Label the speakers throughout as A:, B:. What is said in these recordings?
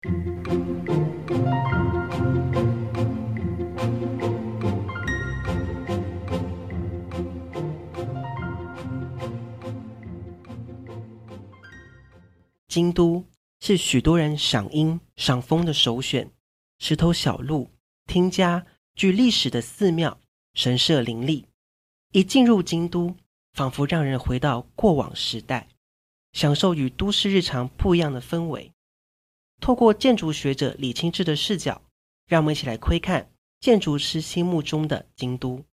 A: 京都是许多人赏樱赏枫的首选，石头小路、听家、具历史的寺庙、神社林立。一进入京都，仿佛让人回到过往时代，享受与都市日常不一样的氛围。透过建筑学者李清志的视角，让我们一起来窥看建筑师心目中的京都。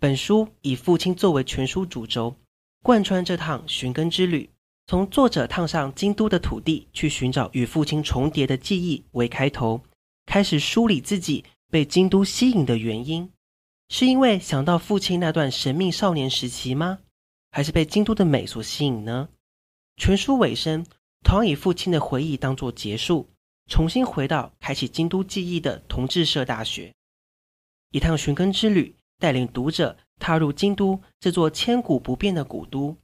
A: 本书以父亲作为全书主轴，贯穿这趟寻根之旅。从作者踏上京都的土地，去寻找与父亲重叠的记忆为开头，开始梳理自己被京都吸引的原因。是因为想到父亲那段神秘少年时期吗？还是被京都的美所吸引呢？全书尾声，同样以父亲的回忆当作结束，重新回到开启京都记忆的同志社大学。一趟寻根之旅，带领读者踏入京都这座千古不变的古都。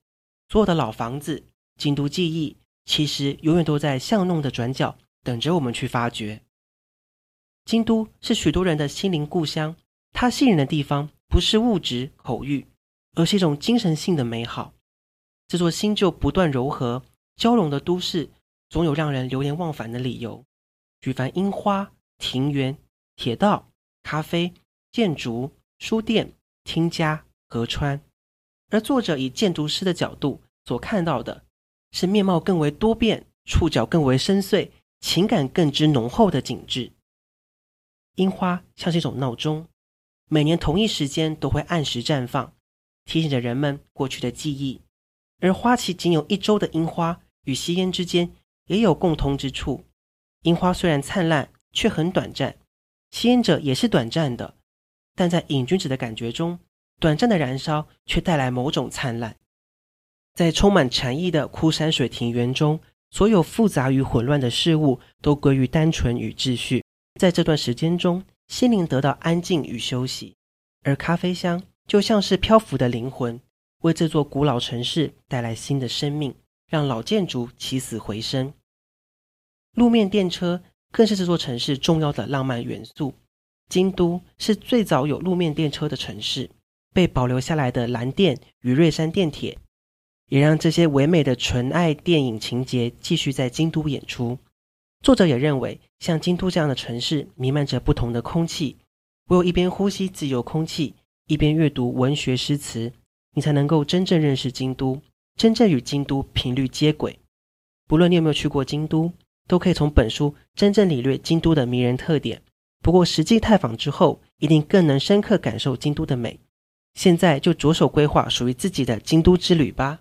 A: 所有的老房子、京都记忆，其实永远都在巷弄的转角等着我们去发掘。京都是许多人的心灵故乡。它吸引的地方不是物质口欲，而是一种精神性的美好。这座新旧不断糅合交融的都市，总有让人流连忘返的理由。举凡樱花、庭园、铁道、咖啡、建筑、书店、听家、河川，而作者以建筑师的角度所看到的，是面貌更为多变、触角更为深邃、情感更之浓厚的景致。樱花像是一种闹钟。每年同一时间都会按时绽放，提醒着人们过去的记忆。而花期仅有一周的樱花与吸烟之间也有共通之处。樱花虽然灿烂，却很短暂；吸烟者也是短暂的，但在瘾君子的感觉中，短暂的燃烧却带来某种灿烂。在充满禅意的枯山水庭园中，所有复杂与混乱的事物都归于单纯与秩序。在这段时间中，心灵得到安静与休息，而咖啡香就像是漂浮的灵魂，为这座古老城市带来新的生命，让老建筑起死回生。路面电车更是这座城市重要的浪漫元素。京都是最早有路面电车的城市，被保留下来的蓝电与瑞山电铁，也让这些唯美的纯爱电影情节继续在京都演出。作者也认为，像京都这样的城市，弥漫着不同的空气。唯有一边呼吸自由空气，一边阅读文学诗词，你才能够真正认识京都，真正与京都频率接轨。不论你有没有去过京都，都可以从本书真正领略京都的迷人特点。不过，实际探访之后，一定更能深刻感受京都的美。现在就着手规划属于自己的京都之旅吧。